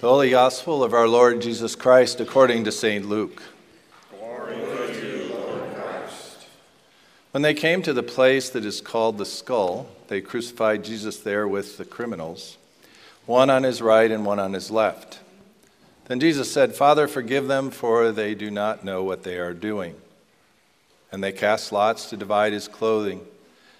The Holy Gospel of our Lord Jesus Christ according to St. Luke. Glory to you, Lord Christ. When they came to the place that is called the skull, they crucified Jesus there with the criminals, one on his right and one on his left. Then Jesus said, Father, forgive them, for they do not know what they are doing. And they cast lots to divide his clothing.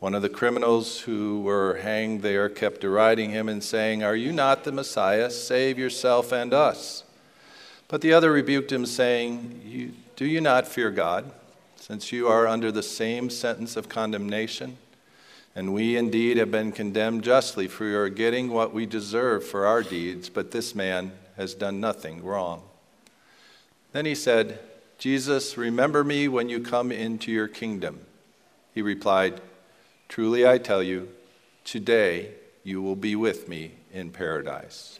One of the criminals who were hanged there kept deriding him and saying, Are you not the Messiah? Save yourself and us. But the other rebuked him, saying, Do you not fear God, since you are under the same sentence of condemnation? And we indeed have been condemned justly, for we are getting what we deserve for our deeds, but this man has done nothing wrong. Then he said, Jesus, remember me when you come into your kingdom. He replied, Truly I tell you, today you will be with me in paradise.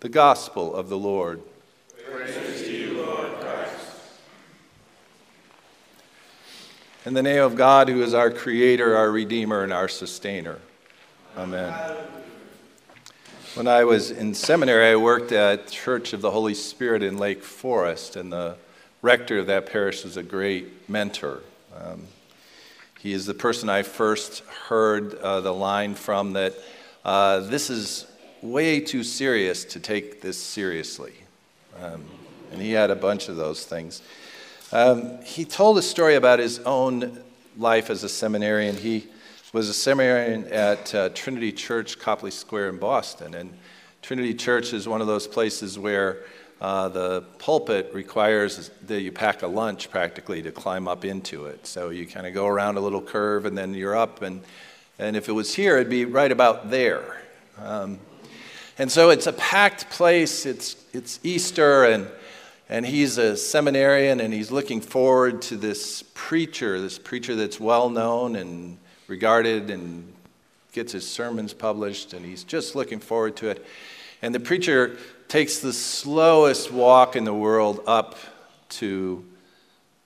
The gospel of the Lord. Praise to you, Lord Christ. In the name of God, who is our creator, our redeemer, and our sustainer. Amen. When I was in seminary, I worked at Church of the Holy Spirit in Lake Forest, and the rector of that parish was a great mentor. Um, he is the person I first heard uh, the line from that uh, this is way too serious to take this seriously. Um, and he had a bunch of those things. Um, he told a story about his own life as a seminarian. He was a seminarian at uh, Trinity Church, Copley Square in Boston. And Trinity Church is one of those places where uh, the pulpit requires that you pack a lunch practically to climb up into it. So you kind of go around a little curve and then you're up. And, and if it was here, it'd be right about there. Um, and so it's a packed place. It's, it's Easter, and, and he's a seminarian, and he's looking forward to this preacher, this preacher that's well known and regarded and gets his sermons published, and he's just looking forward to it. And the preacher takes the slowest walk in the world up to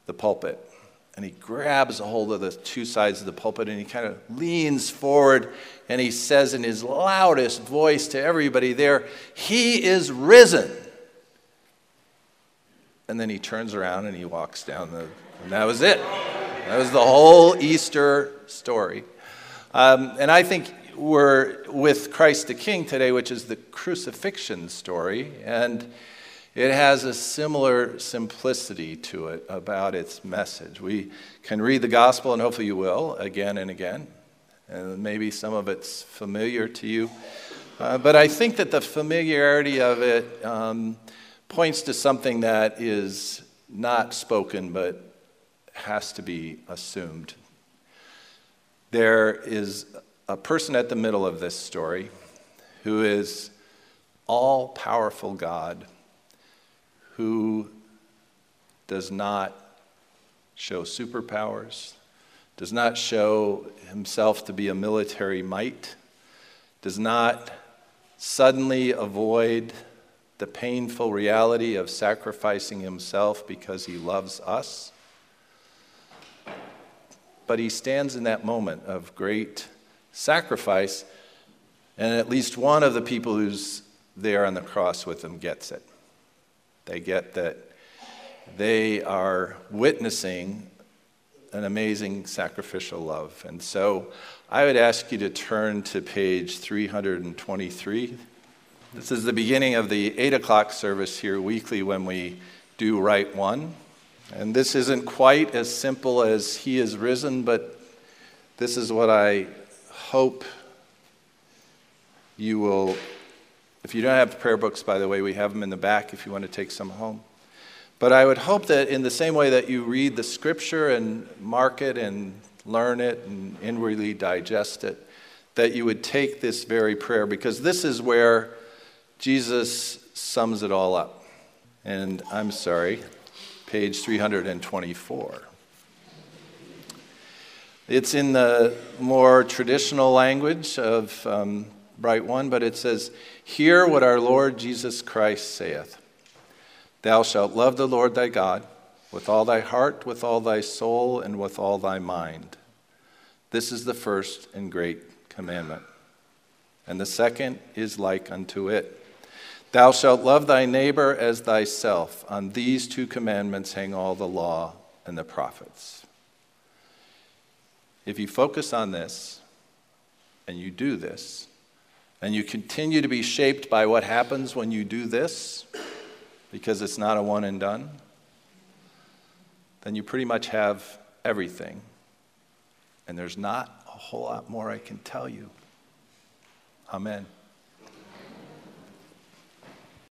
the pulpit. And he grabs a hold of the two sides of the pulpit and he kind of leans forward and he says in his loudest voice to everybody there, He is risen. And then he turns around and he walks down the, and that was it. That was the whole Easter story. Um, and I think we're with Christ the King today, which is the crucifixion story, and it has a similar simplicity to it about its message. We can read the gospel, and hopefully you will, again and again, and maybe some of it's familiar to you. Uh, but I think that the familiarity of it um, points to something that is not spoken but has to be assumed. There is a person at the middle of this story who is all powerful God who does not show superpowers, does not show himself to be a military might, does not suddenly avoid the painful reality of sacrificing himself because he loves us. But he stands in that moment of great sacrifice, and at least one of the people who's there on the cross with him gets it. They get that they are witnessing an amazing sacrificial love. And so I would ask you to turn to page 323. This is the beginning of the 8 o'clock service here weekly when we do Rite One. And this isn't quite as simple as He is risen, but this is what I hope you will. If you don't have prayer books, by the way, we have them in the back if you want to take some home. But I would hope that in the same way that you read the scripture and mark it and learn it and inwardly digest it, that you would take this very prayer because this is where Jesus sums it all up. And I'm sorry, page 324. It's in the more traditional language of um, Rite One, but it says, Hear what our Lord Jesus Christ saith Thou shalt love the Lord thy God with all thy heart, with all thy soul, and with all thy mind. This is the first and great commandment. And the second is like unto it. Thou shalt love thy neighbor as thyself. On these two commandments hang all the law and the prophets. If you focus on this and you do this, and you continue to be shaped by what happens when you do this, because it's not a one and done, then you pretty much have everything. And there's not a whole lot more I can tell you. Amen.